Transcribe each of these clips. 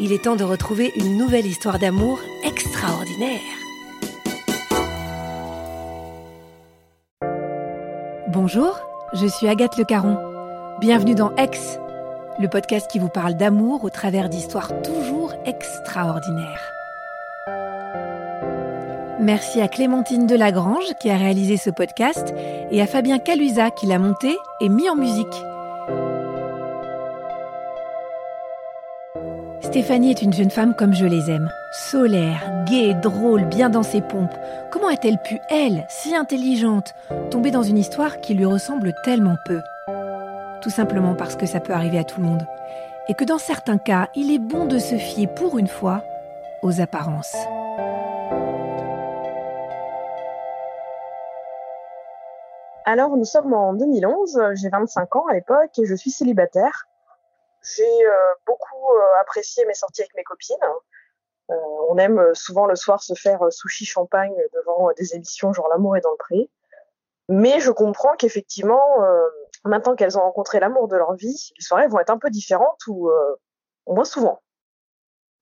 il est temps de retrouver une nouvelle histoire d'amour extraordinaire. Bonjour, je suis Agathe Le Caron. Bienvenue dans Ex, le podcast qui vous parle d'amour au travers d'histoires toujours extraordinaires. Merci à Clémentine Delagrange qui a réalisé ce podcast et à Fabien Calusa qui l'a monté et mis en musique. Stéphanie est une jeune femme comme je les aime. Solaire, gaie, drôle, bien dans ses pompes. Comment a-t-elle pu, elle, si intelligente, tomber dans une histoire qui lui ressemble tellement peu? Tout simplement parce que ça peut arriver à tout le monde. Et que dans certains cas, il est bon de se fier pour une fois aux apparences. Alors, nous sommes en 2011, j'ai 25 ans à l'époque et je suis célibataire. J'ai euh, beaucoup euh, apprécié mes sorties avec mes copines. Euh, on aime souvent le soir se faire sushi champagne devant des émissions genre L'amour est dans le pré. Mais je comprends qu'effectivement, maintenant qu'elles ont rencontré l'amour de leur vie, les soirées vont être un peu différentes ou moins souvent.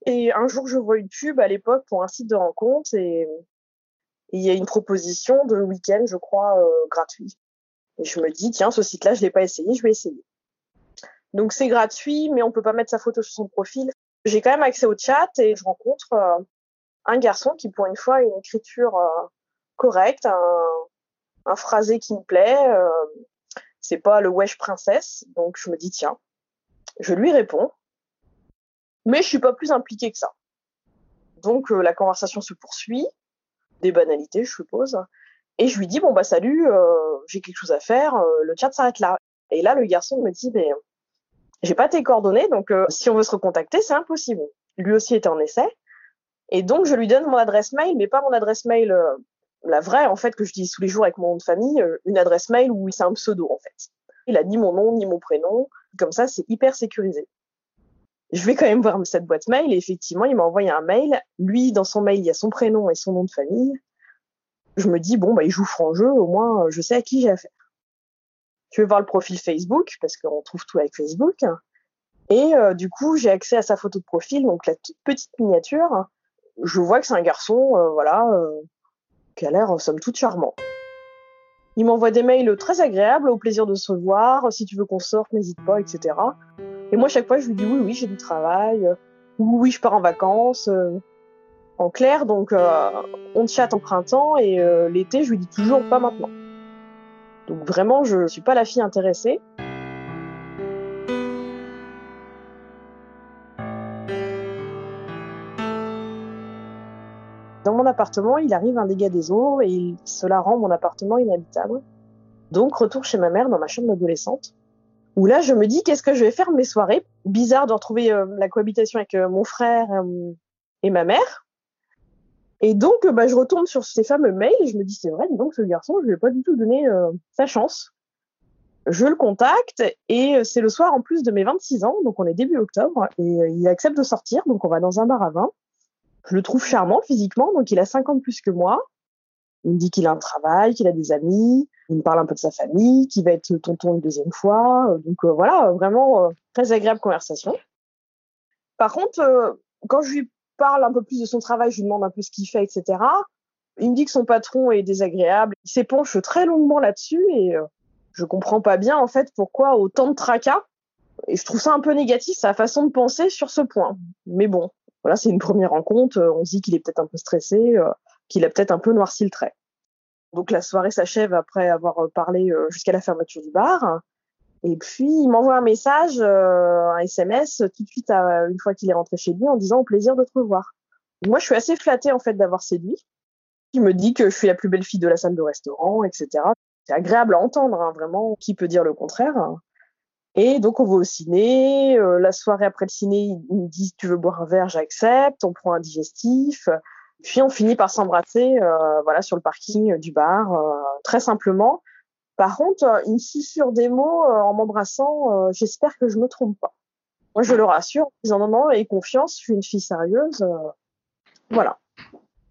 Et un jour, je vois une pub à l'époque pour un site de rencontre et il y a une proposition de week-end, je crois, gratuit. Et je me dis, tiens, ce site-là, je l'ai pas essayé, je vais essayer. Donc c'est gratuit, mais on peut pas mettre sa photo sur son profil. J'ai quand même accès au chat et je rencontre euh, un garçon qui, pour une fois, a une écriture euh, correcte, un, un, phrasé qui me plaît. Euh, c'est pas le wesh princesse, donc je me dis tiens, je lui réponds, mais je suis pas plus impliquée que ça. Donc la conversation se poursuit, des banalités, je suppose, et je lui dis bon bah salut, j'ai quelque chose à faire, le chat s'arrête là. Et là le garçon me dit mais j'ai pas tes coordonnées, donc euh, si on veut se recontacter, c'est impossible. Lui aussi était en essai. Et donc, je lui donne mon adresse mail, mais pas mon adresse mail, euh, la vraie, en fait, que je dis tous les jours avec mon nom de famille, euh, une adresse mail où c'est un pseudo, en fait. Il a ni mon nom, ni mon prénom. Comme ça, c'est hyper sécurisé. Je vais quand même voir cette boîte mail et effectivement, il m'a envoyé un mail. Lui, dans son mail, il y a son prénom et son nom de famille. Je me dis, bon, bah, il joue franc jeu, au moins, je sais à qui j'ai affaire. Je vais voir le profil Facebook parce qu'on trouve tout avec Facebook. Et euh, du coup, j'ai accès à sa photo de profil, donc la toute petite miniature. Je vois que c'est un garçon, euh, voilà, euh, qui a l'air somme toute charmant. Il m'envoie des mails très agréables, au plaisir de se voir. Si tu veux qu'on sorte, n'hésite pas, etc. Et moi, chaque fois, je lui dis oui, oui, j'ai du travail. Oui, oui, je pars en vacances. en clair, donc, on chatte en printemps et l'été, je lui dis toujours pas maintenant. Donc vraiment, je ne suis pas la fille intéressée. Dans mon appartement, il arrive un dégât des eaux et cela rend mon appartement inhabitable. Donc retour chez ma mère dans ma chambre d'adolescente, où là je me dis qu'est-ce que je vais faire mes soirées? Bizarre de retrouver euh, la cohabitation avec euh, mon frère euh, et ma mère. Et donc, bah, je retourne sur ces fameux mails je me dis, c'est vrai, donc, ce garçon, je lui ai pas du tout donné euh, sa chance. Je le contacte et c'est le soir en plus de mes 26 ans, donc on est début octobre, et il accepte de sortir, donc on va dans un bar à vin. Je le trouve charmant physiquement, donc il a 5 ans plus que moi. Il me dit qu'il a un travail, qu'il a des amis, il me parle un peu de sa famille, qu'il va être tonton une deuxième fois. Donc euh, voilà, vraiment euh, très agréable conversation. Par contre, euh, quand je lui parle un peu plus de son travail, je lui demande un peu ce qu'il fait, etc. Il me dit que son patron est désagréable. Il s'épanche très longuement là-dessus et je comprends pas bien en fait pourquoi autant de tracas. Et je trouve ça un peu négatif sa façon de penser sur ce point. Mais bon, voilà, c'est une première rencontre. On se dit qu'il est peut-être un peu stressé qu'il a peut-être un peu noirci le trait. Donc la soirée s'achève après avoir euh, parlé euh, jusqu'à la fermeture du bar. Et puis il m'envoie un message, euh, un SMS tout de suite une fois qu'il est rentré chez lui en disant au plaisir de te revoir. Moi je suis assez flattée en fait d'avoir séduit. Il me dit que je suis la plus belle fille de la salle de restaurant, etc. C'est agréable à entendre, hein, vraiment. Qui peut dire le contraire Et donc on va au ciné. la soirée après le ciné, il me dit tu veux boire un verre, j'accepte. On prend un digestif. Puis on finit par s'embrasser, euh, voilà, sur le parking du bar, euh, très simplement. Par contre, euh, il me susurre des mots en m'embrassant. J'espère que je me trompe pas. Moi, je le rassure en disant non, non, aie confiance, je suis une fille sérieuse. voilà.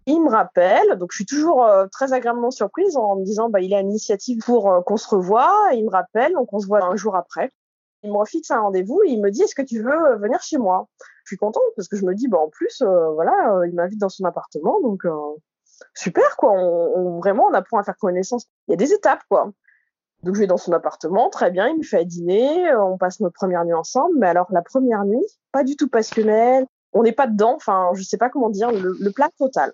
Il me rappelle, donc je suis toujours très agréablement surprise en me disant bah il est à l'initiative pour qu'on se revoie. il me rappelle, donc on se voit un jour après. Il me refixe un rendez-vous et il me dit est-ce que tu veux venir chez moi? Je suis contente parce que je me dis bah en plus euh, voilà euh, il m'invite dans son appartement donc euh, super quoi. Vraiment on apprend à faire connaissance. Il y a des étapes quoi. Donc je vais dans son appartement, très bien, il me fait dîner, on passe notre première nuit ensemble. Mais alors la première nuit, pas du tout passionnelle, on n'est pas dedans. Enfin je sais pas comment dire, le, le plat total.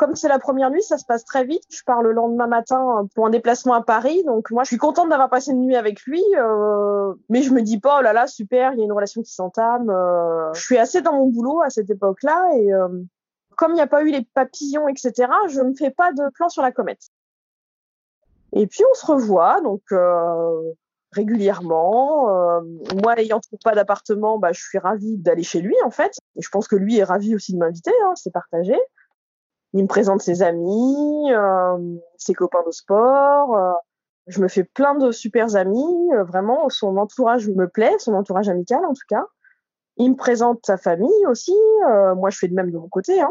comme c'est la première nuit, ça se passe très vite. Je pars le lendemain matin pour un déplacement à Paris. Donc moi, je suis contente d'avoir passé une nuit avec lui. Euh, mais je me dis pas, oh là là, super, il y a une relation qui s'entame. Euh, je suis assez dans mon boulot à cette époque-là. Et euh, comme il n'y a pas eu les papillons, etc., je ne fais pas de plan sur la comète. Et puis on se revoit, donc régulièrement. moi, ayant pas d'appartement, bah, je suis ravie d'aller chez lui, en fait. Et je pense que lui est ravi aussi de m'inviter, hein, c'est partagé. Il me présente ses amis, euh, ses copains de sport. Euh, je me fais plein de super amis. Euh, vraiment, son entourage me plaît, son entourage amical en tout cas. Il me présente sa famille aussi. moi, je fais de même de mon côté. Hein.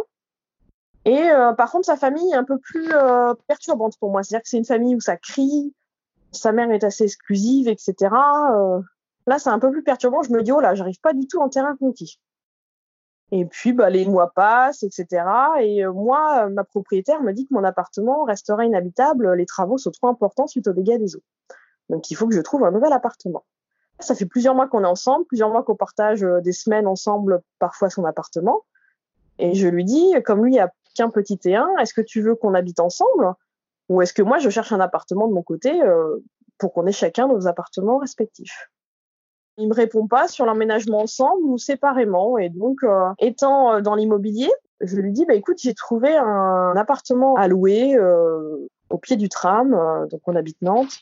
Et par contre, sa famille est un peu plus perturbante pour moi. C'est-à-dire que c'est une famille où ça crie, sa mère est assez exclusive, etc. là, c'est un peu plus perturbant. Je me dis, oh là, j'arrive pas du tout en terrain conquis. Et puis, bah, les mois passent, etc. Et euh, moi, euh, ma propriétaire me dit que mon appartement restera inhabitable. Les travaux sont trop importants suite aux dégâts des eaux. Donc, il faut que je trouve un nouvel appartement. Ça fait plusieurs mois qu'on est ensemble, plusieurs mois qu'on partage euh, des semaines ensemble, parfois son appartement. Et je lui dis, comme lui a qu'un petit T1, est-ce que tu veux qu'on habite ensemble Ou est-ce que moi, je cherche un appartement de mon côté pour qu'on ait chacun nos appartements respectifs? Il me répond pas sur l'emménagement ensemble ou séparément. Et donc, euh, étant euh, dans l'immobilier, je lui dis, bah écoute, j'ai trouvé un appartement à louer euh, au pied du tram, donc on habite Nantes.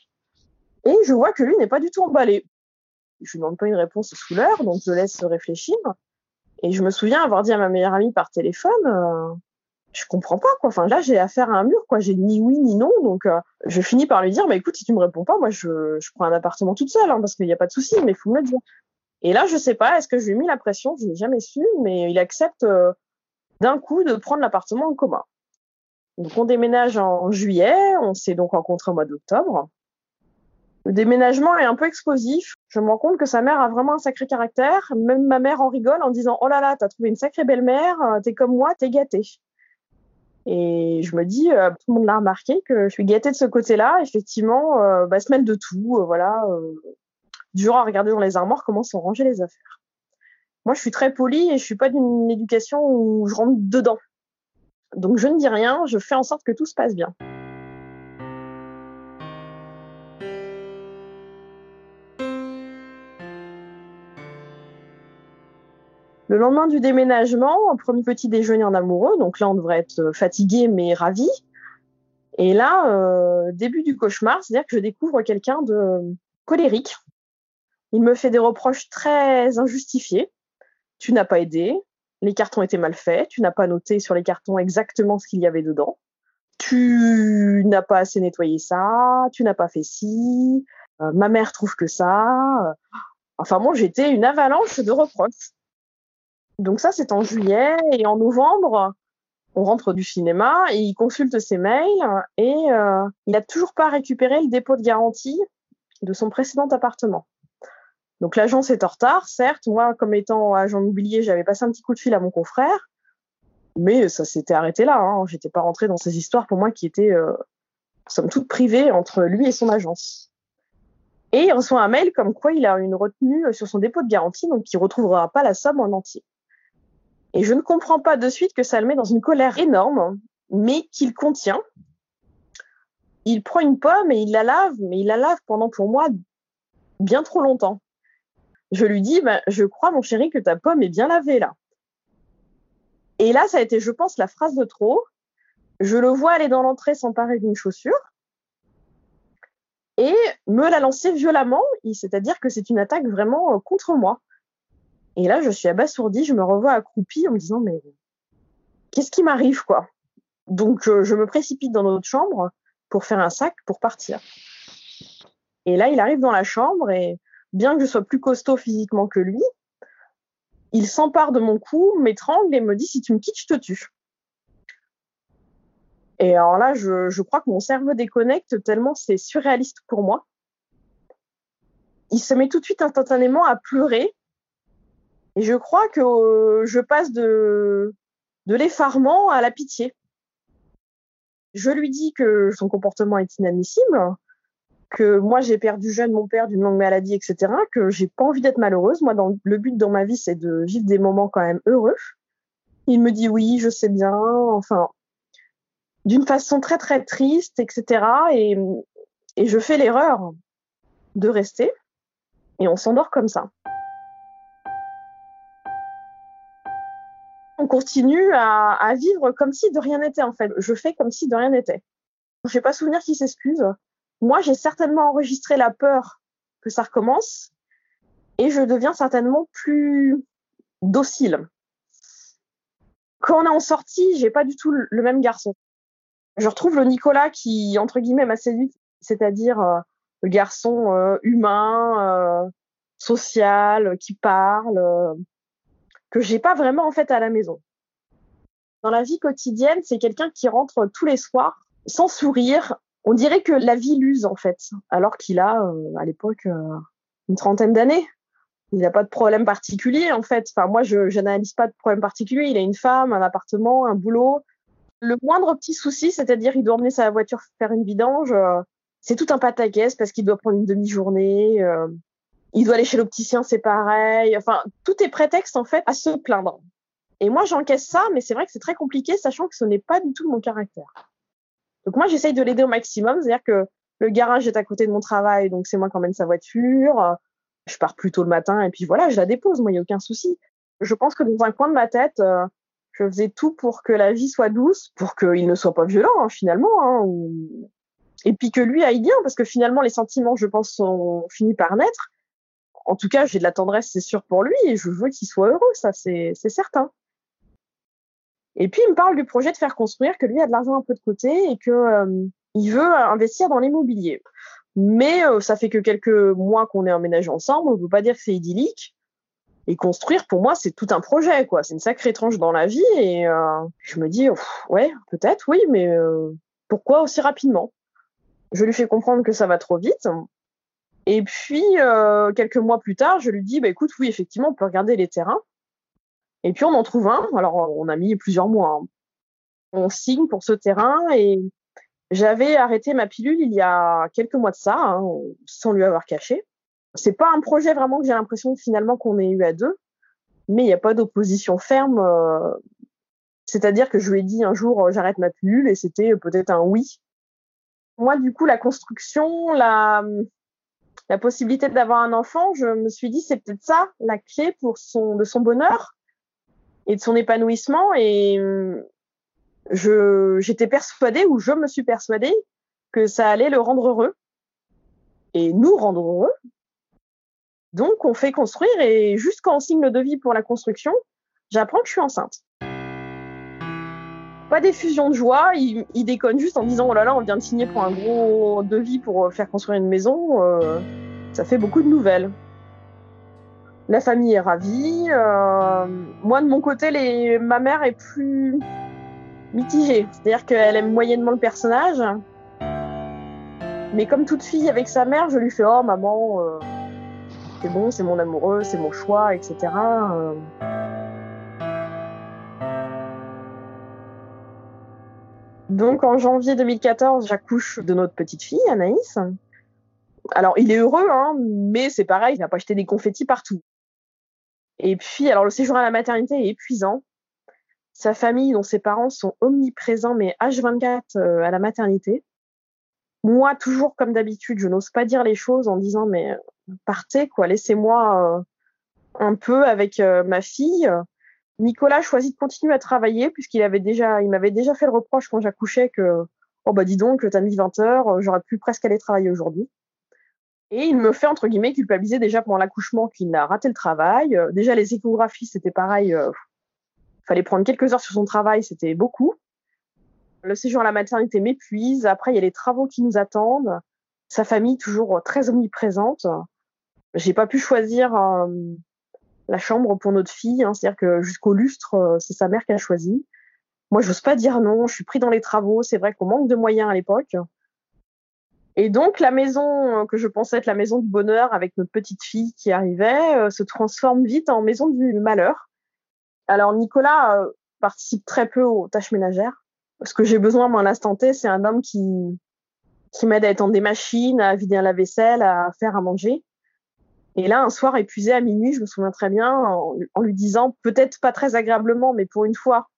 Et je vois que lui n'est pas du tout emballé. Je lui demande pas une réponse sous l'heure, donc je laisse réfléchir. Et je me souviens avoir dit à ma meilleure amie par téléphone, je comprends pas quoi. Enfin là j'ai affaire à un mur quoi. J'ai ni oui ni non donc euh, je finis par lui dire bah écoute si tu me réponds pas moi je, prends un appartement toute seule hein, parce qu'il n'y a pas de souci mais faut me le dire. Et là je sais pas est-ce que je lui ai mis la pression? Je n'ai jamais su mais il accepte euh, d'un coup de prendre l'appartement en commun. Donc on déménage en juillet, on s'est donc rencontrés au mois d'octobre. Le déménagement est un peu explosif. Je me rends compte que sa mère a vraiment un sacré caractère. Même ma mère en rigole en disant Oh là là, t'as trouvé une sacrée belle-mère, euh, t'es comme moi, t'es gâtée. Et je me dis, euh, tout le monde l'a remarqué, que je suis gâtée de ce côté-là. Effectivement, euh, bah, se mêle de tout. Euh, voilà, du genre à regarder dans les armoires comment sont rangées les affaires. Moi, je suis très polie et je suis pas d'une éducation où je rentre dedans. Donc, je ne dis rien. Je fais en sorte que tout se passe bien. Le lendemain du déménagement, un premier petit déjeuner en amoureux. Donc là, on devrait être euh, fatigué mais ravi. Et là, euh, début du cauchemar, c'est-à-dire que je découvre quelqu'un de colérique. Il me fait des reproches très injustifiés. Tu n'as pas aidé, les cartons étaient mal faits, tu n'as pas noté sur les cartons exactement ce qu'il y avait dedans. tu n'as pas assez nettoyé ça, tu n'as pas fait ci, euh, ma mère trouve que ça. Enfin bon, j'étais une avalanche de reproches. Donc ça, c'est en juillet et en novembre, on rentre du cinéma et il consulte ses mails et euh, il n'a toujours pas récupéré le dépôt de garantie de son précédent appartement. Donc l'agence est en retard, certes. Moi, comme étant agent immobilier, j'avais passé un petit coup de fil à mon confrère, mais ça s'était arrêté là. Hein. J'étais pas rentrée dans ces histoires pour moi qui étaient, euh, somme toute, privées entre lui et son agence. Et il reçoit un mail comme quoi il a une retenue sur son dépôt de garantie, donc il retrouvera pas la somme en entier. Et je ne comprends pas de suite que ça le met dans une colère énorme, mais qu'il contient. Il prend une pomme et il la lave, mais il la lave pendant pour moi bien trop longtemps. Je lui dis, bah, je crois mon chéri que ta pomme est bien lavée là. Et là, ça a été, je pense, la phrase de trop. Je le vois aller dans l'entrée s'emparer d'une chaussure et me la lancer violemment, c'est-à-dire que c'est une attaque vraiment euh, contre moi. Et là, je suis abasourdie, je me revois accroupie en me disant, mais qu'est-ce qui m'arrive, quoi? Donc, euh, je me précipite dans notre chambre pour faire un sac pour partir. Et là, il arrive dans la chambre et bien que je sois plus costaud physiquement que lui, il s'empare de mon cou, m'étrangle et me dit, si tu me quittes, je te tue. Et alors là, je, je crois que mon cerveau déconnecte tellement c'est surréaliste pour moi. Il se met tout de suite instantanément à pleurer et je crois que euh, je passe de, l'effarement à la pitié. Je lui dis que son comportement est inadmissible, que moi j'ai perdu jeune mon père d'une longue maladie, etc., que j'ai pas envie d'être malheureuse. Moi, le but dans ma vie, c'est de vivre des moments quand même heureux. Il me dit oui, je sais bien, enfin, d'une façon très très triste, etc. Et, et je fais l'erreur de rester et on s'endort comme ça. On continue à, vivre comme si de rien n'était en fait. Je fais comme si de rien n'était. Je n'ai pas souvenir qui s'excuse. Moi, j'ai certainement enregistré la peur que ça recommence et je deviens certainement plus docile. Quand on est en sortie, j'ai pas du tout le même garçon. Je retrouve le Nicolas qui, entre guillemets, m'a séduite, c'est-à-dire euh, le garçon euh, humain, euh, social, qui parle, que j'ai pas vraiment en fait à la maison. Dans la vie quotidienne, c'est quelqu'un qui rentre tous les soirs sans sourire. On dirait que la vie l'use en fait, alors qu'il a euh, à l'époque euh, une trentaine d'années. Il n'a pas de problème particulier en fait. Enfin moi, je n'analyse pas de problème particulier. Il a une femme, un appartement, un boulot. Le moindre petit souci, c'est-à-dire il doit emmener sa voiture faire une vidange, euh, c'est tout un pataquès parce qu'il doit prendre une demi-journée il doit aller chez l'opticien, c'est pareil. Enfin, tout est prétexte en fait à se plaindre. Et moi, j'encaisse ça, mais c'est vrai que c'est très compliqué, sachant que ce n'est pas du tout mon caractère. Donc moi, j'essaye de l'aider au maximum, c'est-à-dire que le garage est à côté de mon travail, donc c'est moi qui emmène sa voiture. Je pars plus tôt le matin et puis voilà, je la dépose. Moi, il n'y a aucun souci. Je pense que dans un coin de ma tête, euh, je faisais tout pour que la vie soit douce, pour qu'il ne soit pas violent hein, finalement, hein, et puis que lui aille bien, parce que finalement les sentiments, je pense, sont finis par naître en tout cas, j'ai de la tendresse, c'est sûr, pour lui, et je veux qu'il soit heureux, ça, c'est certain. Et puis, il me parle du projet de faire construire, que lui a de l'argent un peu de côté et que euh, veut investir dans l'immobilier. Mais euh, ça fait que quelques mois qu'on est emménagé ensemble, on ne peut pas dire que c'est idyllique. Et construire, pour moi, c'est tout un projet, quoi. C'est une sacrée tranche dans la vie. Et euh, je me dis, ouais, peut-être, oui, mais pourquoi aussi rapidement? Je lui fais comprendre que ça va trop vite. Et puis, euh, quelques mois plus tard, je lui dis, bah, écoute, oui, effectivement, on peut regarder les terrains. Et puis, on en trouve un. Alors, on a mis plusieurs mois. Hein. On signe pour ce terrain et j'avais arrêté ma pilule il y a quelques mois de ça, hein, sans lui avoir caché. C'est pas un projet vraiment que j'ai l'impression finalement qu'on ait eu à deux, mais il n'y a pas d'opposition ferme. Euh, c'est-à-dire que je lui ai dit un jour, euh, j'arrête ma pilule et c'était peut-être un oui. Moi, du coup, la construction, la, la possibilité d'avoir un enfant, je me suis dit c'est peut-être ça la clé pour son de son bonheur et de son épanouissement et je j'étais persuadée ou je me suis persuadée que ça allait le rendre heureux et nous rendre heureux. Donc on fait construire et on signe le devis pour la construction, j'apprends que je suis enceinte. Pas d'effusion de joie. Ils, déconnent juste en disant oh là là, on vient de signer pour un gros devis pour faire construire une maison. Euh, ça fait beaucoup de nouvelles. La famille est ravie. Euh, moi, de mon côté, ma mère est plus mitigée. C'est-à-dire qu'elle aime moyennement le personnage. Mais comme toute fille avec sa mère, je lui fais Oh maman, euh, c'est bon, c'est mon amoureux, c'est mon choix, etc. Donc en janvier 2014, j'accouche de notre petite fille, Anaïs. Alors il est heureux, hein, mais c'est pareil, il n'a pas acheté des confettis partout. Et puis, alors le séjour à la maternité est épuisant. Sa famille, dont ses parents sont omniprésents, mais H24 euh, à la maternité. Moi, toujours comme d'habitude, je n'ose pas dire les choses en disant mais euh, partez quoi, laissez-moi euh, un peu avec ma fille. Nicolas choisit de continuer à travailler puisqu'il avait déjà, il m'avait déjà fait le reproche quand j'accouchais que, oh bah dis donc, t'as mis 20 heures, j'aurais pu presque aller travailler aujourd'hui. Et il me fait, entre guillemets, culpabiliser déjà pendant l'accouchement qu'il a raté le travail. déjà, les échographies, c'était pareil. Euh, fallait prendre quelques heures sur son travail, c'était beaucoup. Le séjour à la maternité m'épuise. Après, il y a les travaux qui nous attendent. Sa famille, toujours très omniprésente. J'ai pas pu choisir euh, la chambre pour notre fille. Hein. C'est-à-dire que jusqu'au lustre, euh, c'est sa mère qui a choisi. Moi, je n'ose pas dire non. Je suis pris dans les travaux. C'est vrai qu'on manque de moyens à l'époque. Et donc, la maison euh, que je pensais être la maison du bonheur avec notre petite fille qui arrivait euh, se transforme vite en maison du malheur. Alors, Nicolas participe très peu aux tâches ménagères. Ce que j'ai besoin, moi, à l'instant T, c'est un homme qui, qui m'aide à étendre des machines, à vider un lave-vaisselle, à faire à manger. Et là, un soir épuisé à minuit, je me souviens très bien, en, lui disant, peut-être pas très agréablement, mais pour une fois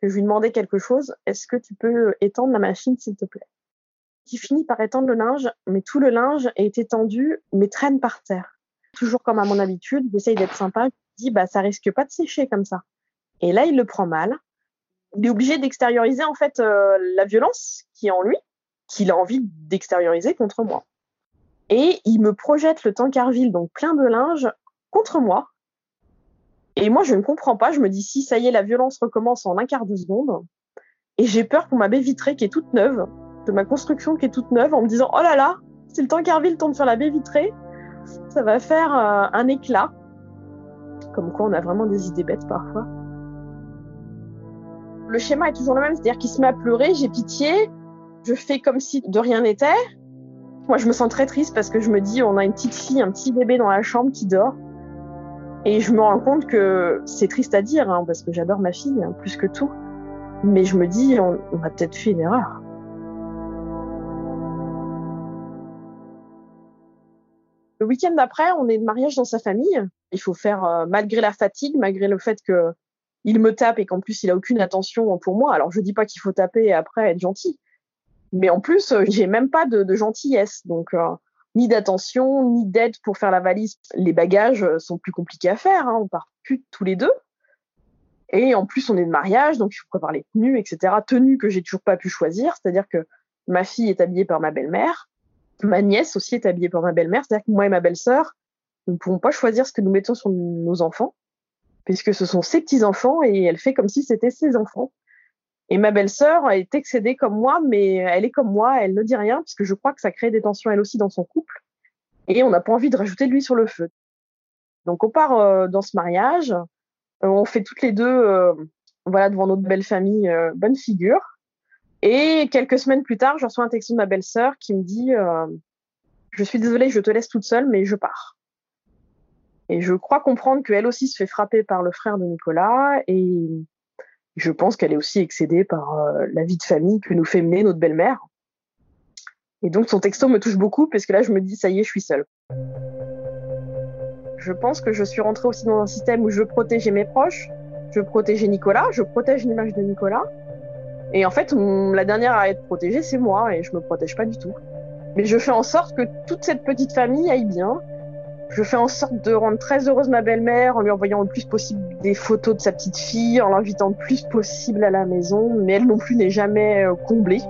que je lui demandais quelque chose, est-ce que tu peux étendre la machine, s'il te plaît? Qui finit par étendre le linge, mais tout le linge est étendu, mais traîne par terre. Toujours comme à mon habitude, j'essaye d'être sympa, je dis, bah, ça risque pas de sécher comme ça. Et là, il le prend mal. Il est obligé d'extérioriser, en fait, euh, la violence qui est en lui, qu'il a envie d'extérioriser contre moi. Et il me projette le tankerville, donc plein de linge, contre moi. Et moi, je ne comprends pas. Je me dis, si ça y est, la violence recommence en un quart de seconde. Et j'ai peur pour ma baie vitrée qui est toute neuve, de ma construction qui est toute neuve, en me disant, oh là là, si le tankerville tombe sur la baie vitrée, ça va faire euh, un éclat. Comme quoi, on a vraiment des idées bêtes parfois. Le schéma est toujours le même, c'est-à-dire qu'il se met à pleurer, j'ai pitié, je fais comme si de rien n'était, moi, je me sens très triste parce que je me dis, on a une petite fille, un petit bébé dans la chambre qui dort. Et je me rends compte que c'est triste à dire, hein, parce que j'adore ma fille, hein, plus que tout. Mais je me dis, on, a peut-être fait une erreur. Le week-end d'après, on est de mariage dans sa famille. Il faut faire, euh, malgré la fatigue, malgré le fait que il me tape et qu'en plus il a aucune attention pour moi. Alors je dis pas qu'il faut taper et après être gentil, mais en plus, euh, j'ai même pas de, de gentillesse, donc euh, ni d'attention, ni d'aide pour faire la valise. Les bagages euh, sont plus compliqués à faire, hein, on part plus tous les deux. Et en plus, on est de mariage, donc il faut préparer les tenues, etc. Tenues que j'ai toujours pas pu choisir, c'est-à-dire que ma fille est habillée par ma belle-mère, ma nièce aussi est habillée par ma belle-mère, c'est-à-dire que moi et ma belle-sœur, nous ne pouvons pas choisir ce que nous mettons sur nos enfants, puisque ce sont ses petits-enfants et elle fait comme si c'était ses enfants. Et ma belle-sœur est excédée comme moi, mais elle est comme moi, elle ne dit rien, puisque je crois que ça crée des tensions elle aussi dans son couple. Et on n'a pas envie de rajouter de l'huile sur le feu. Donc on part euh, dans ce mariage, euh, on fait toutes les deux, euh, voilà, devant notre belle famille, bonne figure. Et quelques semaines plus tard, je reçois un texto de ma belle-sœur qui me dit Je suis désolée, je te laisse toute seule, mais je pars. Et je crois comprendre qu'elle aussi se fait frapper par le frère de Nicolas et je pense qu'elle est aussi excédée par euh, la vie de famille que nous fait mener notre belle-mère. Et donc son texto me touche beaucoup parce que là je me dis ça y est, je suis seule. Je pense que je suis rentrée aussi dans un système où je protégeais mes proches, je protégeais Nicolas, je protège l'image de Nicolas. Et en fait, la dernière à être protégée, c'est moi et je me protège pas du tout. Mais je fais en sorte que toute cette petite famille aille bien, je fais en sorte de rendre très heureuse ma belle-mère en lui envoyant le plus possible des photos de sa petite fille, en l'invitant le plus possible à la maison, mais elle non plus n'est jamais euh, comblée.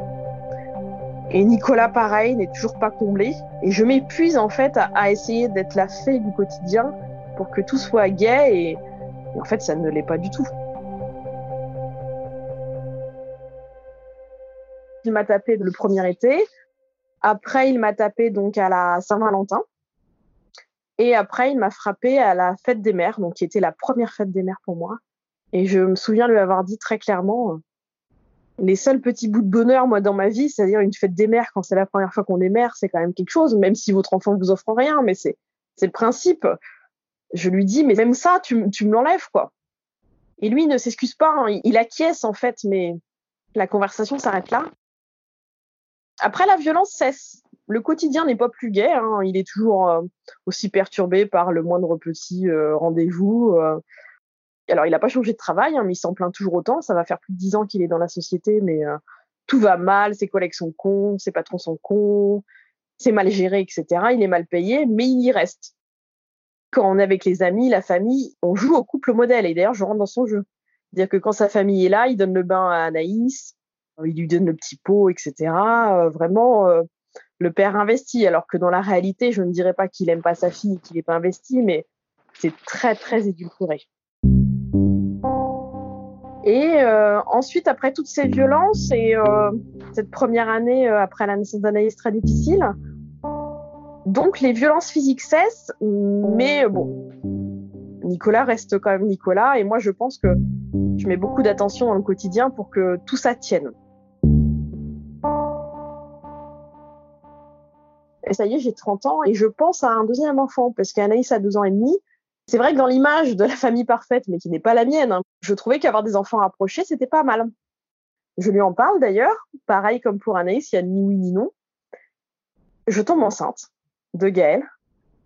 Et Nicolas, pareil, n'est toujours pas comblé. Et je m'épuise en fait à, essayer d'être la fée du quotidien pour que tout soit gai et, et en fait ça ne l'est pas du tout. Il m'a tapé le premier été. Après, il m'a tapé donc à la Saint-Valentin. Et après, il m'a frappé à la fête des mères, donc qui était la première fête des mères pour moi. Et je me souviens lui avoir dit très clairement, euh, les seuls petits bouts de bonheur, moi, dans ma vie, c'est-à-dire une fête des mères, quand c'est la première fois qu'on est mère, c'est quand même quelque chose, même si votre enfant vous offre rien, mais c'est, c'est le principe. Je lui dis, mais même ça, tu, tu me l'enlèves, quoi. Et lui, ne s'excuse pas, hein. il acquiesce, en fait, mais la conversation s'arrête là. Après, la violence cesse le quotidien n'est pas plus gai. Hein. Il est toujours euh, aussi perturbé par le moindre petit euh, rendez-vous. Euh. Alors, il n'a pas changé de travail, hein, mais il s'en plaint toujours autant. Ça va faire plus de dix ans qu'il est dans la société, mais tout va mal. Ses collègues sont cons, ses patrons sont cons, c'est mal géré, etc. Il est mal payé, mais il y reste. Quand on est avec les amis, la famille, on joue au couple modèle. Et d'ailleurs, je rentre dans son jeu. C'est-à-dire que quand sa famille est là, il donne le bain à Anaïs, il lui donne le petit pot, etc. vraiment, le père investit, alors que dans la réalité, je ne dirais pas qu'il aime pas sa fille, qu'il n'est pas investi, mais c'est très très édulcoré. Et euh, ensuite, après toutes ces violences et euh, cette première année euh, après la naissance d'Anaïs très difficile, donc les violences physiques cessent, mais bon, Nicolas reste quand même Nicolas, et moi je pense que je mets beaucoup d'attention dans le quotidien pour que tout ça tienne. Et ça y est, j'ai 30 ans et je pense à un deuxième enfant parce qu'Anaïs a deux ans et demi. C'est vrai que dans l'image de la famille parfaite, mais qui n'est pas la mienne, hein, je trouvais qu'avoir des enfants rapprochés, c'était pas mal. Je lui en parle d'ailleurs, pareil comme pour Anaïs, il y a ni oui ni non. Je tombe enceinte de Gaël,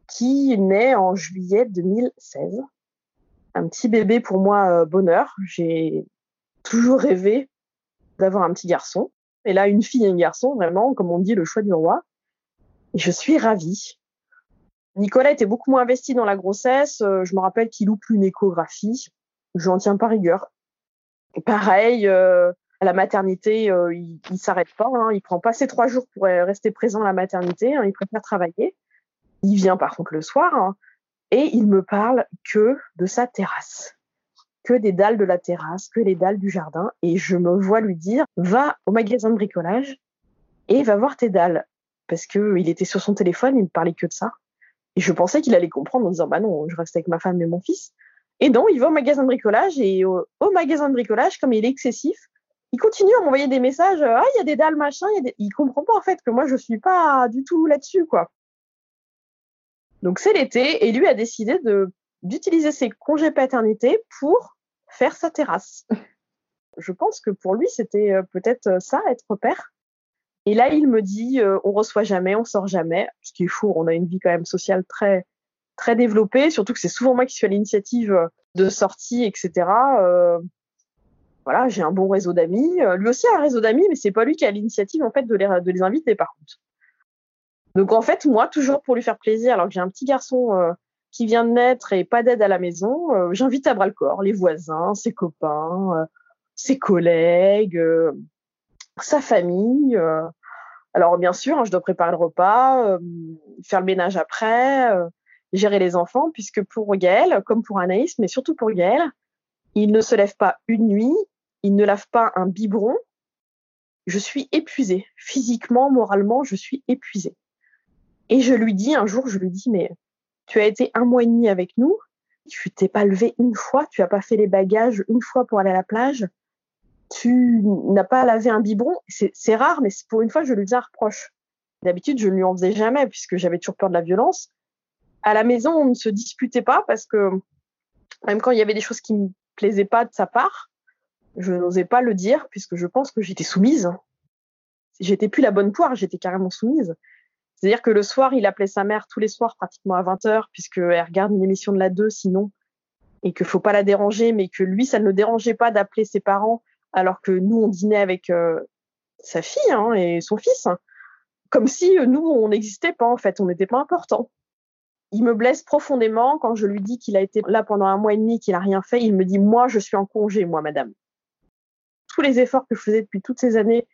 qui naît en juillet 2016. Un petit bébé pour moi, euh, bonheur. J'ai toujours rêvé d'avoir un petit garçon. Et là, une fille et un garçon, vraiment, comme on dit, le choix du roi je suis ravie. Nicolas était beaucoup moins investi dans la grossesse. Euh, je me rappelle qu'il loupe une échographie. Je n'en tiens pas rigueur. pareil, euh, à la maternité, euh, il, il s'arrête pas. Hein. Il prend pas ses trois jours pour rester présent à la maternité. Hein. Il préfère travailler. Il vient par contre le soir hein. et il me parle que de sa terrasse, que des dalles de la terrasse, que les dalles du jardin. Et je me vois lui dire va au magasin de bricolage et va voir tes dalles parce que il était sur son téléphone, il me parlait que de ça. Et je pensais qu'il allait comprendre en disant bah non, je reste avec ma femme et mon fils. Et donc il va au magasin de bricolage et au, magasin de bricolage, comme il est excessif, il continue à m'envoyer des messages. Ah il y a des dalles machin, il, comprend pas en fait que moi je suis pas du tout là-dessus quoi. Donc c'est l'été et lui a décidé de d'utiliser ses congés paternité pour faire sa terrasse. Je pense que pour lui c'était euh, peut-être ça être père et là, il me dit, euh, on reçoit jamais, on sort jamais, ce qui est fou. On a une vie quand même sociale très très développée, surtout que c'est souvent moi qui suis à l'initiative euh, de sortie, etc. Euh, voilà, j'ai un bon réseau d'amis. Euh, lui aussi a un réseau d'amis, mais c'est pas lui qui a l'initiative en fait de les de les inviter par contre. Donc en fait, moi, toujours pour lui faire plaisir, alors que j'ai un petit garçon qui vient de naître et pas d'aide à la maison, j'invite à bras le corps les voisins, ses copains, ses collègues sa famille. Euh, alors bien sûr, hein, je dois préparer le repas, euh, faire le ménage après, euh, gérer les enfants, puisque pour Gaël, comme pour Anaïs, mais surtout pour Gaël, il ne se lève pas une nuit, il ne lave pas un biberon. Je suis épuisée, physiquement, moralement, je suis épuisée. Et je lui dis un jour, je lui dis, mais tu as été un mois et demi avec nous, tu t'es pas levé une fois, tu as pas fait les bagages une fois pour aller à la plage, tu n'as pas lavé un biberon. C'est rare, mais pour une fois, je lui faisais un reproche. D'habitude, je ne lui en faisais jamais puisque j'avais toujours peur de la violence. À la maison, on ne se disputait pas parce que même quand il y avait des choses qui me plaisaient pas de sa part, je n'osais pas le dire puisque je pense que j'étais soumise. J'étais plus la bonne poire, j'étais carrément soumise. C'est-à-dire que le soir, il appelait sa mère tous les soirs pratiquement à 20 heures puisqu'elle regarde une émission de la 2 sinon et que faut pas la déranger, mais que lui, ça ne le dérangeait pas d'appeler ses parents alors que nous, on dînait avec euh, sa fille hein, et son fils, comme si euh, nous, on n'existait pas en fait, on n'était pas important. Il me blesse profondément quand je lui dis qu'il a été là pendant un mois et demi, qu'il n'a rien fait. Il me dit, moi, je suis en congé, moi, madame. Tous les efforts que je faisais depuis toutes ces années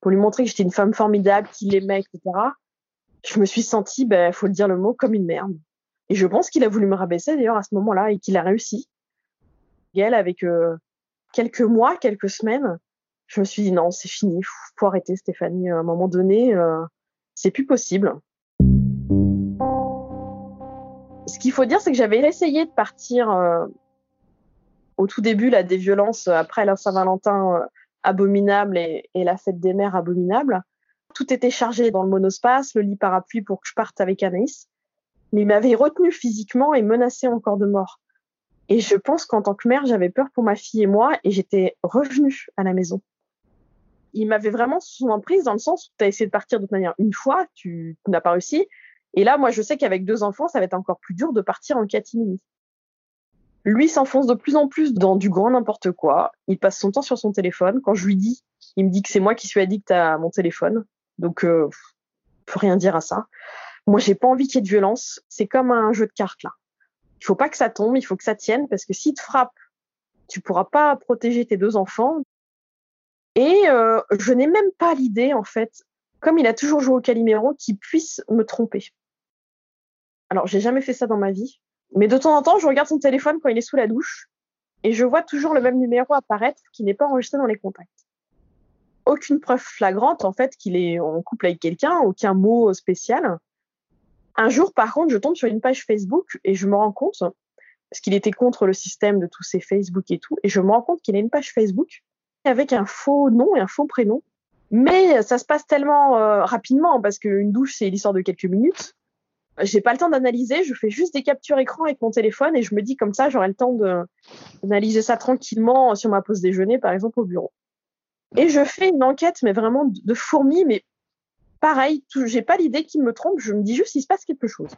pour lui montrer que j'étais une femme formidable, qu'il aimait, etc., je me suis sentie, ben, faut le dire le mot, comme une merde. Et je pense qu'il a voulu me rabaisser d'ailleurs à ce moment-là et qu'il a réussi. Gaël, avec euh, quelques mois, quelques semaines, je me suis dit non, c'est fini, faut arrêter Stéphanie. À un moment donné, euh, c'est plus possible. Ce qu'il faut dire, c'est que j'avais essayé de partir euh, au tout début là des violences après la Saint-Valentin euh, abominable et, et, la fête des mères abominable. Tout était chargé dans le monospace, le lit parapluie pour que je parte avec Anaïs. Mais il m'avait retenu physiquement et menacé encore de mort. Et je pense qu'en tant que mère, j'avais peur pour ma fille et moi et j'étais revenue à la maison. Il m'avait vraiment sous emprise dans le sens où tu as essayé de partir de toute manière une fois, tu, n'as pas réussi. Et là, moi, je sais qu'avec deux enfants, ça va être encore plus dur de partir en catimini. Lui s'enfonce de plus en plus dans du grand n'importe quoi. Il passe son temps sur son téléphone. Quand je lui dis, il me dit que c'est moi qui suis addict à mon téléphone. Donc, euh, rien dire à ça. Moi, j'ai pas envie qu'il y ait de violence. C'est comme un jeu de cartes là. Il faut pas que ça tombe, il faut que ça tienne parce que s'il te frappe, tu pourras pas protéger tes deux enfants. Et euh, je n'ai même pas l'idée, en fait, comme il a toujours joué au Calimero, qu'il puisse me tromper. Alors, j'ai jamais fait ça dans ma vie. Mais de temps en temps, je regarde son téléphone quand il est sous la douche et je vois toujours le même numéro apparaître qui n'est pas enregistré dans les contacts. Aucune preuve flagrante, en fait, qu'il est en couple avec quelqu'un, aucun mot spécial. Un jour, par contre, je tombe sur une page Facebook et je me rends compte, parce qu'il était contre le système de tous ces Facebook et tout, et je me rends compte qu'il a une page Facebook avec un faux nom et un faux prénom. Mais ça se passe tellement euh, rapidement parce qu'une douche, c'est l'histoire de quelques minutes j'ai pas le temps d'analyser, je fais juste des captures écran avec mon téléphone et je me dis comme ça, j'aurai le temps d'analyser ça tranquillement sur ma pause déjeuner, par exemple, au bureau. Et je fais une enquête, mais vraiment de fourmi, mais pareil, j'ai pas l'idée qu'il me trompe, je me dis juste qu'il se passe quelque chose.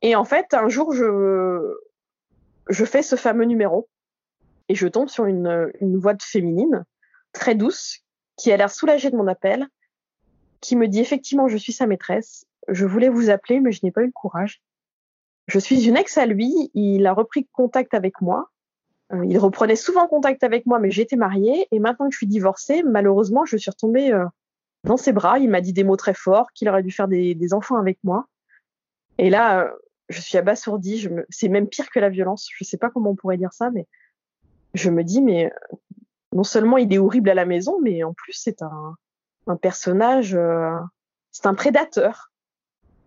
Et en fait, un jour, je, fais ce fameux numéro et je tombe sur une, une voix de féminine, très douce, qui a l'air soulagée de mon appel, qui me dit effectivement, je suis sa maîtresse je voulais vous appeler, mais je n'ai pas eu le courage. Je suis une ex à lui. Il a repris contact avec moi. Euh, il reprenait souvent contact avec moi, mais j'étais mariée. Et maintenant que je suis divorcée, malheureusement, je suis retombée euh, dans ses bras. Il m'a dit des mots très forts, qu'il aurait dû faire des, enfants avec moi. Et là, euh, je suis abasourdie. Je me... C'est même pire que la violence. Je ne sais pas comment on pourrait dire ça, mais je me dis, mais non seulement il est horrible à la maison, mais en plus, c'est un, un personnage, c'est un prédateur.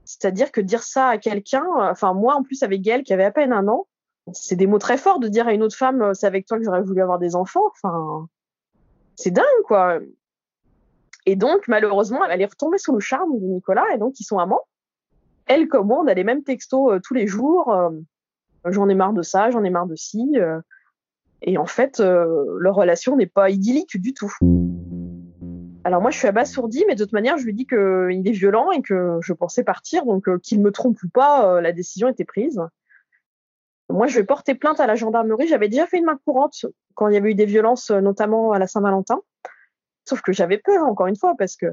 C'est-à-dire que dire ça à quelqu'un, enfin moi en plus avec Gaëlle qui avait à peine un an, c'est des mots très forts de dire à une autre femme euh, c'est avec toi que j'aurais voulu avoir des enfants. Enfin, c'est dingue quoi. Et donc malheureusement elle est retombée sous le charme de Nicolas et donc ils sont amants. Elle moi on a les mêmes textos euh, tous les jours. Euh, j'en ai marre de ça, j'en ai marre de ci. et en fait leur relation n'est pas idyllique du tout. Alors moi, je suis abasourdie, mais de toute manière, je lui dis qu'il est violent et que je pensais partir, donc euh, qu'il me trompe ou pas, euh, la décision était prise. Moi, je vais porter plainte à la gendarmerie. J'avais déjà fait une main courante quand il y avait eu des violences, euh, notamment à la Saint-Valentin. Sauf que j'avais peur, encore une fois, parce que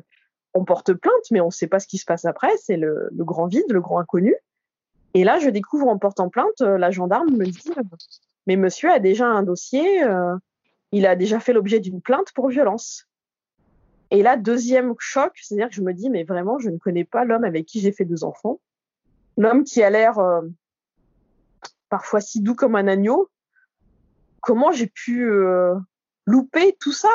on porte plainte, mais on ne sait pas ce qui se passe après. C'est le, grand vide, le grand inconnu. Et là, je découvre en portant plainte, la gendarme me dit, mais monsieur a déjà un dossier, il a déjà fait l'objet d'une plainte pour violence. Et là, deuxième choc, c'est-à-dire que je me dis, mais vraiment, je ne connais pas l'homme avec qui j'ai fait deux enfants. L'homme qui a l'air euh, parfois si doux comme un agneau. Comment j'ai pu euh, louper tout ça?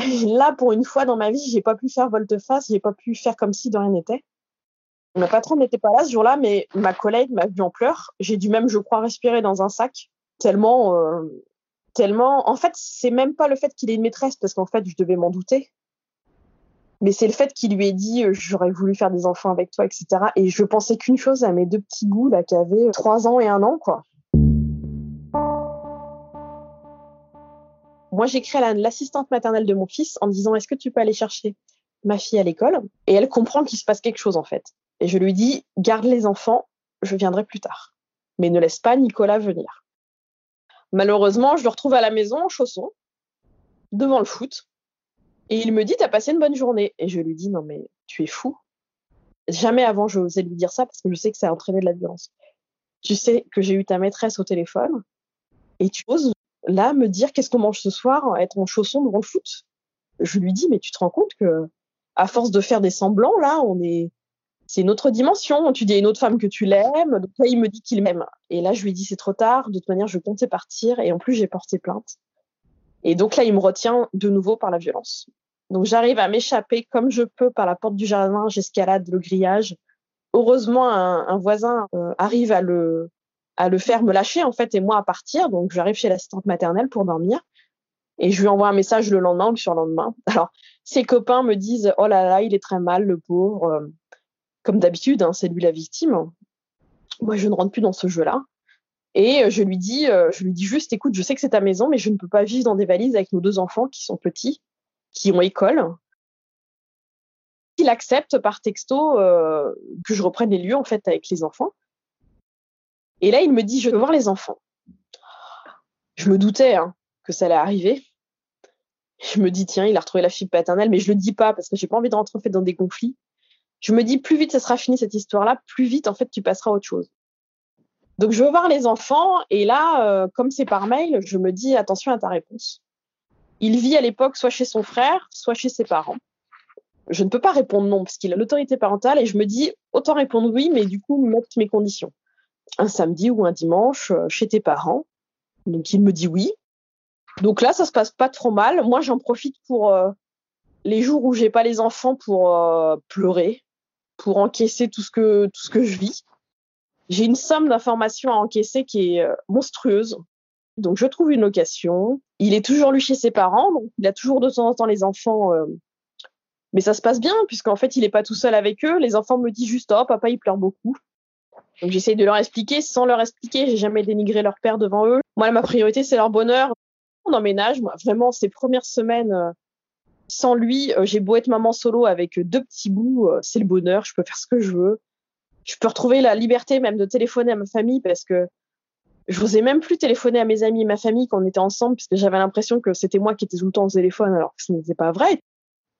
Là, pour une fois dans ma vie, j'ai pas pu faire volte-face, j'ai pas pu faire comme si de rien n'était. Ma patronne n'était pas là ce jour-là, mais ma collègue m'a vu en pleurs. J'ai dû même, je crois, respirer dans un sac, tellement euh, tellement. En fait, c'est même pas le fait qu'il ait une maîtresse, parce qu'en fait, je devais m'en douter. Mais c'est le fait qu'il lui ait dit euh, j'aurais voulu faire des enfants avec toi, etc. Et je pensais qu'une chose à mes deux petits bouts là qui avaient trois ans et un an, quoi. Moi, j'écris à l'assistante maternelle de mon fils en disant est-ce que tu peux aller chercher ma fille à l'école? Et elle comprend qu'il se passe quelque chose en fait. Et je lui dis garde les enfants, je viendrai plus tard. Mais ne laisse pas Nicolas venir. Malheureusement, je le retrouve à la maison en chaussons, devant le foot. Et il me dit, t'as passé une bonne journée. Et je lui dis, non, mais tu es fou. Jamais avant, je osais lui dire ça parce que je sais que ça a entraîné de la violence. Tu sais que j'ai eu ta maîtresse au téléphone et tu oses là me dire qu'est-ce qu'on mange ce soir, être en chaussons devant le foot. Je lui dis, mais tu te rends compte que à force de faire des semblants, là, on est, c'est une autre dimension. Tu dis à une autre femme que tu l'aimes. Donc là, il me dit qu'il m'aime. Et là, je lui dis c'est trop tard. De toute manière, je comptais partir. Et en plus, j'ai porté plainte. Et donc là, il me retient de nouveau par la violence. Donc j'arrive à m'échapper comme je peux par la porte du jardin, j'escalade le grillage. Heureusement, un, voisin euh, arrive à le, à le faire me lâcher en fait et moi à partir. Donc j'arrive chez l'assistante maternelle pour dormir. Et je lui envoie un message le lendemain ou le surlendemain. Alors, ses copains me disent Oh là là, il est très mal, le pauvre. Euh, comme d'habitude, hein, c'est lui la victime. Moi, je ne rentre plus dans ce jeu-là. Et euh, je lui dis, euh, je lui dis juste, écoute, je sais que c'est ta maison, mais je ne peux pas vivre dans des valises avec nos deux enfants qui sont petits, qui ont école. Il accepte par texto que je reprenne les lieux en fait avec les enfants. Et là, il me dit, je veux voir les enfants. Je me doutais hein, que ça allait arriver je me dis tiens, il a retrouvé la fibre paternelle, mais je le dis pas parce que j'ai pas envie de rentrer dans des conflits. Je me dis plus vite ça sera fini cette histoire-là, plus vite en fait tu passeras à autre chose. Donc je veux voir les enfants et là, euh, comme c'est par mail, je me dis attention à ta réponse. Il vit à l'époque soit chez son frère, soit chez ses parents. Je ne peux pas répondre non parce qu'il a l'autorité parentale et je me dis autant répondre oui, mais du coup mettre mes conditions. Un samedi ou un dimanche euh, chez tes parents. Donc il me dit oui. Donc là, ça se passe pas trop mal. Moi, j'en profite pour euh, les jours où j'ai pas les enfants pour euh, pleurer, pour encaisser tout ce que tout ce que je vis. J'ai une somme d'informations à encaisser qui est monstrueuse. Donc je trouve une location. Il est toujours lui chez ses parents, donc il a toujours de temps en temps les enfants. mais ça se passe bien puisqu'en fait il est pas tout seul avec eux. Les enfants me disent juste oh papa il pleure beaucoup. Donc j'essaye de leur expliquer sans leur expliquer. J'ai jamais dénigré leur père devant eux. Moi ma priorité c'est leur bonheur on emménage. Moi, vraiment, ces premières semaines, euh, sans lui, euh, j'ai beau être maman solo avec deux petits bouts, euh, c'est le bonheur. Je peux faire ce que je veux. Je peux retrouver la liberté même de téléphoner à ma famille parce que je n'osais même plus téléphoner à mes amis et ma famille quand on était ensemble parce que j'avais l'impression que c'était moi qui étais tout le temps au téléphone alors que ce n'était pas vrai.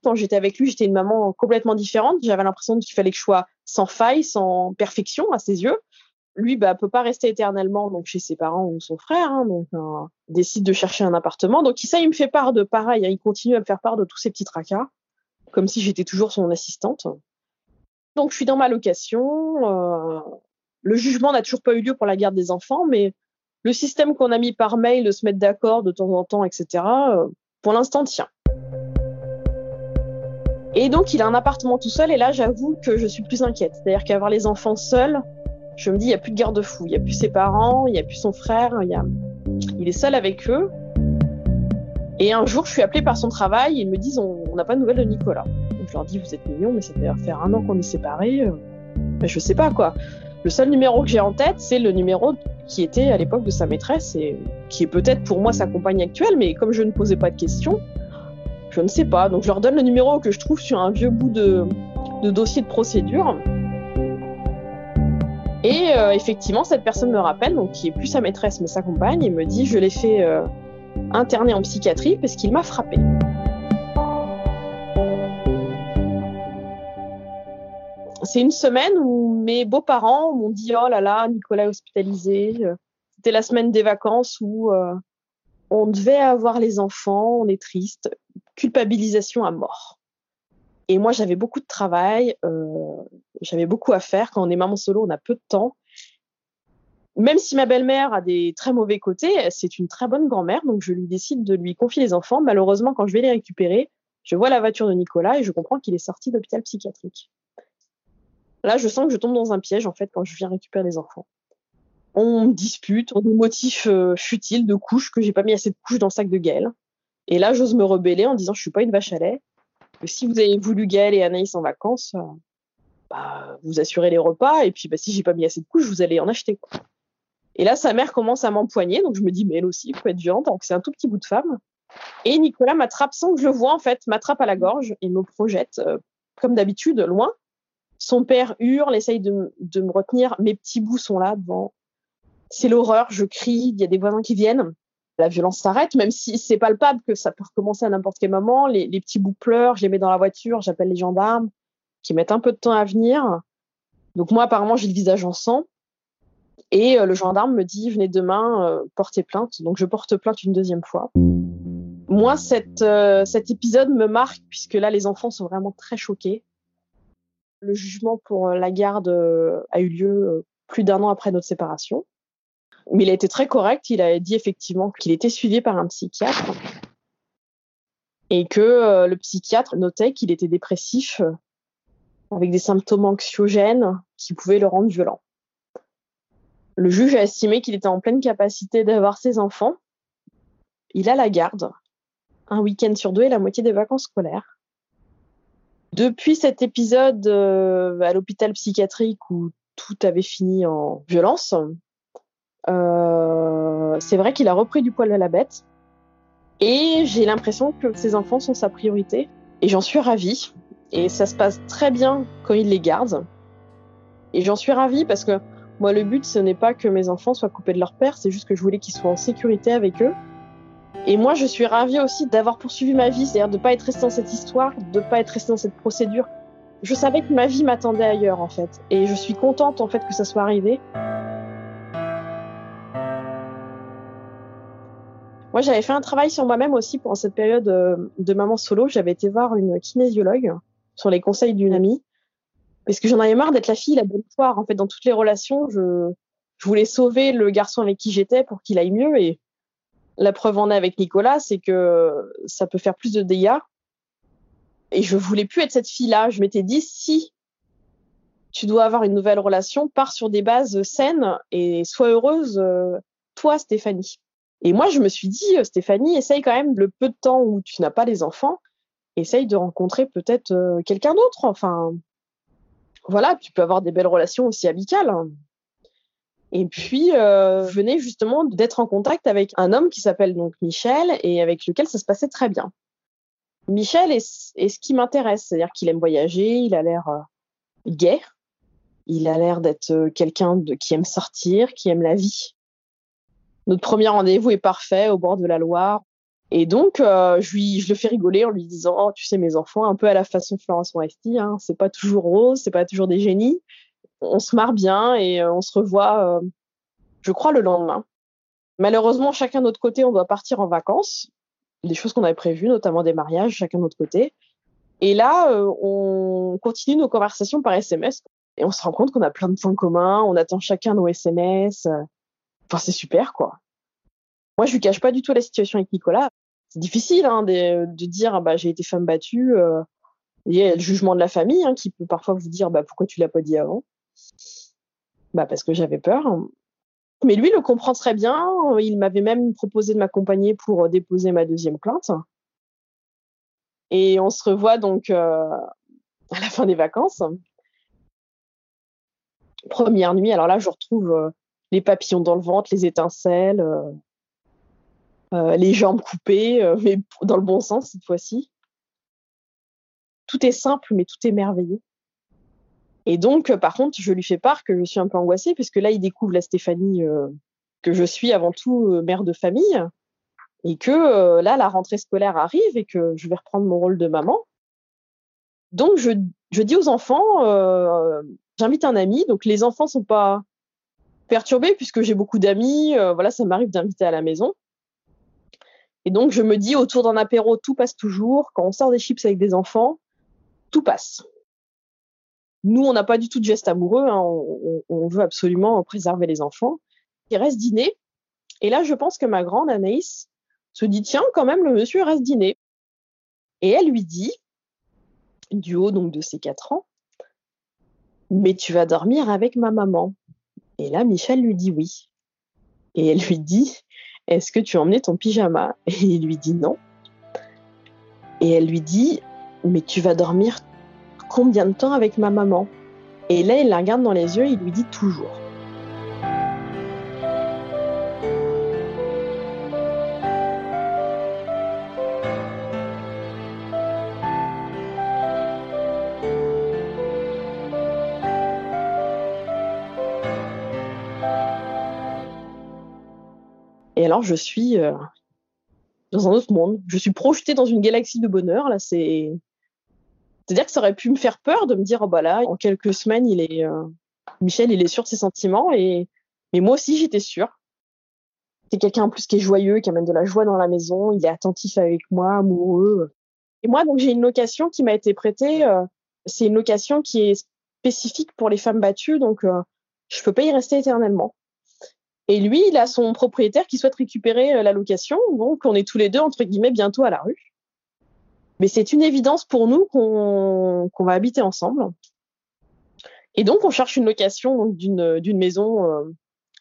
Quand j'étais avec lui, j'étais une maman complètement différente. J'avais l'impression qu'il fallait que je sois sans faille, sans perfection à ses yeux. Lui bah peut pas rester éternellement donc chez ses parents ou son frère hein, donc euh, décide de chercher un appartement. Donc ça il me fait part de pareil hein, il continue à me faire part de tous ces petits tracas comme si j'étais toujours son assistante. Donc je suis dans ma location euh, le jugement n'a toujours pas eu lieu pour la garde des enfants mais le système qu'on a mis par mail de se mettre d'accord de temps en temps etc euh, pour l'instant tient et donc il a un appartement tout seul et là j'avoue que je suis plus inquiète c'est à dire qu'avoir les enfants seuls je me dis, il n'y a plus de garde-fou, il n'y a plus ses parents, il n'y a plus son frère, il, y a... il est seul avec eux. Et un jour, je suis appelée par son travail et ils me disent, on n'a pas de nouvelles de Nicolas. Donc, je leur dis, vous êtes mignons, mais ça fait faire un an qu'on est séparés. Euh. Ben, je sais pas quoi. Le seul numéro que j'ai en tête, c'est le numéro qui était à l'époque de sa maîtresse et qui est peut-être pour moi sa compagne actuelle, mais comme je ne posais pas de questions, je ne sais pas. Donc je leur donne le numéro que je trouve sur un vieux bout de, dossier de procédure. Et euh, effectivement, cette personne me rappelle, donc qui est plus sa maîtresse mais sa compagne, et me dit je l'ai fait euh, interner en psychiatrie parce qu'il m'a frappé. C'est une semaine où mes beaux-parents m'ont dit oh là là, Nicolas est hospitalisé. C'était la semaine des vacances où euh, on devait avoir les enfants, on est triste, culpabilisation à mort. Et moi, j'avais beaucoup de travail, euh, j'avais beaucoup à faire. Quand on est maman solo, on a peu de temps. Même si ma belle-mère a des très mauvais côtés, c'est une très bonne grand-mère, donc je lui décide de lui confier les enfants. Malheureusement, quand je vais les récupérer, je vois la voiture de Nicolas et je comprends qu'il est sorti d'hôpital psychiatrique. Là, je sens que je tombe dans un piège, en fait, quand je viens récupérer les enfants. On dispute, on des motifs euh, futiles de couches, que j'ai pas mis assez de couches dans le sac de Gaël. Et là, j'ose me rebeller en disant, je suis pas une vache à lait si vous avez voulu Gaël et Anaïs en vacances, euh, bah, vous assurez les repas. Et puis, bah, si j'ai pas mis assez de couches, vous allez en acheter. Et là, sa mère commence à m'empoigner. Donc, je me dis, mais elle aussi, il faut être violente. Donc, c'est un tout petit bout de femme. Et Nicolas m'attrape sans que je le vois, en fait, m'attrape à la gorge et me projette, euh, comme d'habitude, loin. Son père hurle, essaye de me retenir. Mes petits bouts sont là devant. C'est l'horreur. Je crie. Il y a des voisins qui viennent la violence s'arrête, même si c'est palpable que ça peut recommencer à n'importe quel moment. Les, petits bouts pleurent, je les mets dans la voiture, j'appelle les gendarmes, qui mettent un peu de temps à venir. Donc moi, apparemment, j'ai le visage en sang. Et euh, le gendarme me dit, venez demain euh, porter plainte. Donc je porte plainte une deuxième fois. Moi, euh, cet épisode me marque puisque là, les enfants sont vraiment très choqués. Le jugement pour la garde a eu lieu plus d'un an après notre séparation. Mais il a été très correct. Il a dit effectivement qu'il était suivi par un psychiatre et que le psychiatre notait qu'il était dépressif avec des symptômes anxiogènes qui pouvaient le rendre violent. Le juge a estimé qu'il était en pleine capacité d'avoir ses enfants. Il a la garde, un week-end sur deux et la moitié des vacances scolaires. Depuis cet épisode euh, à l'hôpital psychiatrique où tout avait fini en violence, euh, c'est vrai qu'il a repris du poil à la bête. Et j'ai l'impression que ses enfants sont sa priorité. Et j'en suis ravie. Et ça se passe très bien quand il les garde. Et j'en suis ravie parce que moi, le but, ce n'est pas que mes enfants soient coupés de leur père, c'est juste que je voulais qu'ils soient en sécurité avec eux. Et moi, je suis ravie aussi d'avoir poursuivi ma vie, c'est-à-dire de ne pas être restée dans cette histoire, de ne pas être restée dans cette procédure. Je savais que ma vie m'attendait ailleurs, en fait. Et je suis contente, en fait, que ça soit arrivé. Moi, j'avais fait un travail sur moi-même aussi pendant cette période euh, de maman solo. J'avais été voir une kinésiologue sur les conseils d'une amie parce que j'en avais marre d'être la fille la bonne poire. En fait, dans toutes les relations, je, je voulais sauver le garçon avec qui j'étais pour qu'il aille mieux. Et la preuve en est avec Nicolas, c'est que ça peut faire plus de dégâts. Et je voulais plus être cette fille-là. Je m'étais dit, si tu dois avoir une nouvelle relation, pars sur des bases saines et sois heureuse, euh, toi, Stéphanie. Et moi, je me suis dit, euh, Stéphanie, essaye quand même le peu de temps où tu n'as pas les enfants, essaye de rencontrer peut-être euh, quelqu'un d'autre. Enfin, voilà, tu peux avoir des belles relations aussi amicales. Et puis, euh, je venais justement d'être en contact avec un homme qui s'appelle donc Michel et avec lequel ça se passait très bien. Michel est, ce qui m'intéresse, c'est-à-dire qu'il aime voyager, il a l'air euh, gai, il a l'air d'être euh, quelqu'un qui aime sortir, qui aime la vie. Notre premier rendez-vous est parfait au bord de la Loire. Et donc, euh, je, le fais rigoler en lui disant, oh, tu sais, mes enfants, un peu à la façon Florence Foresti, hein, c'est pas toujours rose, c'est pas toujours des génies. On se marre bien et euh, on se revoit, euh, je crois, le lendemain. Malheureusement, chacun de notre côté, on doit partir en vacances. Des choses qu'on avait prévues, notamment des mariages, chacun de notre côté. Et là, on continue nos conversations par SMS et on se rend compte qu'on a plein de points communs, on attend chacun nos SMS. Enfin, c'est super, quoi. Moi, je lui cache pas du tout la situation avec Nicolas c'est difficile hein, de, dire bah, j'ai été femme battue. Euh, il y a le jugement de la famille hein, qui peut parfois vous dire bah, pourquoi tu l'as pas dit avant. Bah, parce que j'avais peur. Mais lui le comprend très bien. Il m'avait même proposé de m'accompagner pour déposer ma deuxième plainte. Et on se revoit donc euh, à la fin des vacances. Première nuit, alors là, je retrouve euh, les papillons dans le ventre, les étincelles, euh, euh, les jambes coupées, euh, mais dans le bon sens cette fois-ci. Tout est simple, mais tout est merveilleux. Et donc, par contre, je lui fais part que je suis un peu angoissée, puisque là, il découvre la Stéphanie que je suis avant tout mère de famille, et que là, la rentrée scolaire arrive et que je vais reprendre mon rôle de maman. Donc, je, je dis aux enfants, j'invite un ami. Donc, les enfants sont pas perturbés puisque j'ai beaucoup d'amis. voilà, ça m'arrive d'inviter à la maison. Et donc, je me dis, autour d'un apéro, tout passe toujours. Quand on sort des chips avec des enfants, tout passe. Nous, on n'a pas du tout de geste amoureux. Hein. On, veut absolument préserver les enfants. Il reste dîner. Et là, je pense que ma grande Anaïs se dit, tiens, quand même, le monsieur reste dîner. Et elle lui dit, du haut donc de ses quatre ans, mais tu vas dormir avec ma maman. Et là, Michel lui dit oui. Et elle lui dit, est-ce que tu as emmené ton pyjama? Et il lui dit non. Et elle lui dit Mais tu vas dormir combien de temps avec ma maman? Et là, il la regarde dans les yeux et il lui dit toujours. Et alors, je suis euh, dans un autre monde. Je suis projetée dans une galaxie de bonheur. Là, c'est. C'est-à-dire que ça aurait pu me faire peur de me dire, oh bah là, en quelques semaines, il est, euh, Michel, il est sûr de ses sentiments. Et, mais moi aussi, j'étais sûre. C'est quelqu'un en plus qui est joyeux, qui amène de la joie dans la maison. Il est attentif avec moi, amoureux. Et moi, donc, j'ai une location qui m'a été prêtée. Euh, c'est une location qui est spécifique pour les femmes battues, donc je peux pas y rester éternellement. Et lui, il a son propriétaire qui souhaite récupérer euh, la location. Donc, on est tous les deux, entre guillemets, bientôt à la rue. Mais c'est une évidence pour nous qu'on va habiter ensemble. Et donc, on cherche une location d'une maison euh,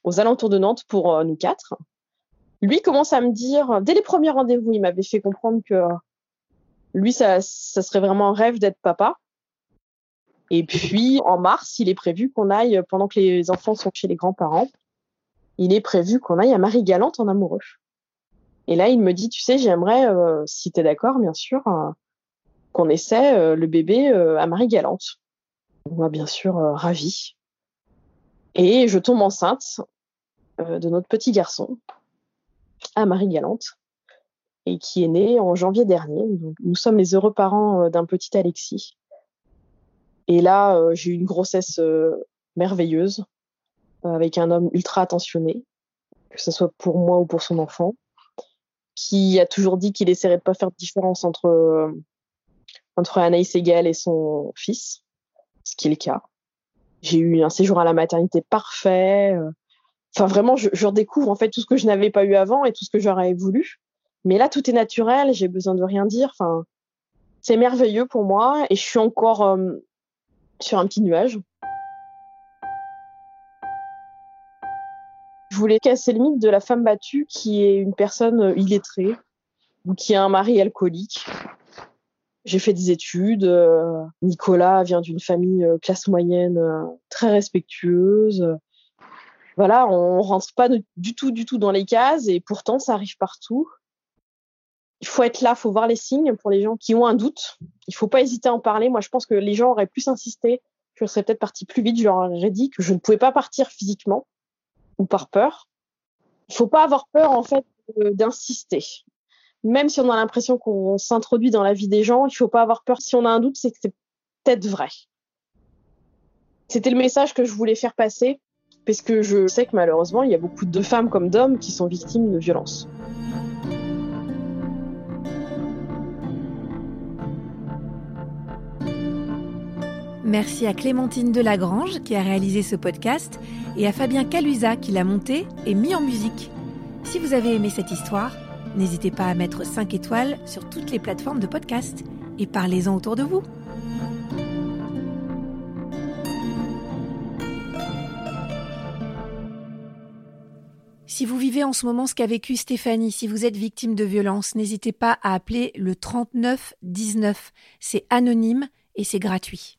aux alentours de Nantes pour euh, nous quatre. Lui commence à me dire, dès les premiers rendez-vous, il m'avait fait comprendre que lui, ça, ça serait vraiment un rêve d'être papa. Et puis, en mars, il est prévu qu'on aille, pendant que les enfants sont chez les grands-parents, il est prévu qu'on aille à Marie-Galante en amoureux. Et là, il me dit, tu sais, j'aimerais, euh, si tu es d'accord, bien sûr, euh, qu'on essaie euh, le bébé à Marie-Galante. Moi, bien sûr, ravi. Et je tombe enceinte de notre petit garçon à Marie-Galante et qui est né en janvier dernier. nous sommes les heureux parents d'un petit Alexis. Et là, j'ai eu une grossesse merveilleuse avec un homme ultra attentionné, que ce soit pour moi ou pour son enfant, qui a toujours dit qu'il essaierait de pas faire de différence entre entre Anaïs Egal et son fils, ce qui est le cas. J'ai eu un séjour à la maternité parfait. Enfin, vraiment, je, je redécouvre en fait tout ce que je n'avais pas eu avant et tout ce que j'aurais voulu. Mais là, tout est naturel. J'ai besoin de rien dire. Enfin, c'est merveilleux pour moi et je suis encore euh, sur un petit nuage. Voulais casser le mythe de la femme battue qui est une personne euh, illettrée ou qui a un mari alcoolique. J'ai fait des études. Euh, Nicolas vient d'une famille euh, classe moyenne très respectueuse. Voilà, on rentre pas du tout, du tout dans les cases et pourtant ça arrive partout. Il faut être là, il faut voir les signes pour les gens qui ont un doute. Il faut pas hésiter à en parler. Moi, je pense que les gens auraient plus insisté. Je serais peut-être partie plus vite. Je leur aurais dit que je ne pouvais pas partir physiquement ou par peur. Il faut pas avoir peur en fait d'insister. Même si on a l'impression qu'on s'introduit dans la vie des gens, il faut pas avoir peur. Si on a un doute, c'est que c'est peut-être vrai. C'était le message que je voulais faire passer, parce que je sais que malheureusement, il y a beaucoup de femmes comme d'hommes qui sont victimes de violences. Merci à Clémentine Delagrange qui a réalisé ce podcast et à Fabien Calusa qui l'a monté et mis en musique. Si vous avez aimé cette histoire, n'hésitez pas à mettre 5 étoiles sur toutes les plateformes de podcast et parlez-en autour de vous. Si vous vivez en ce moment ce qu'a vécu Stéphanie, si vous êtes victime de violence, n'hésitez pas à appeler le 39 19. C'est anonyme et c'est gratuit.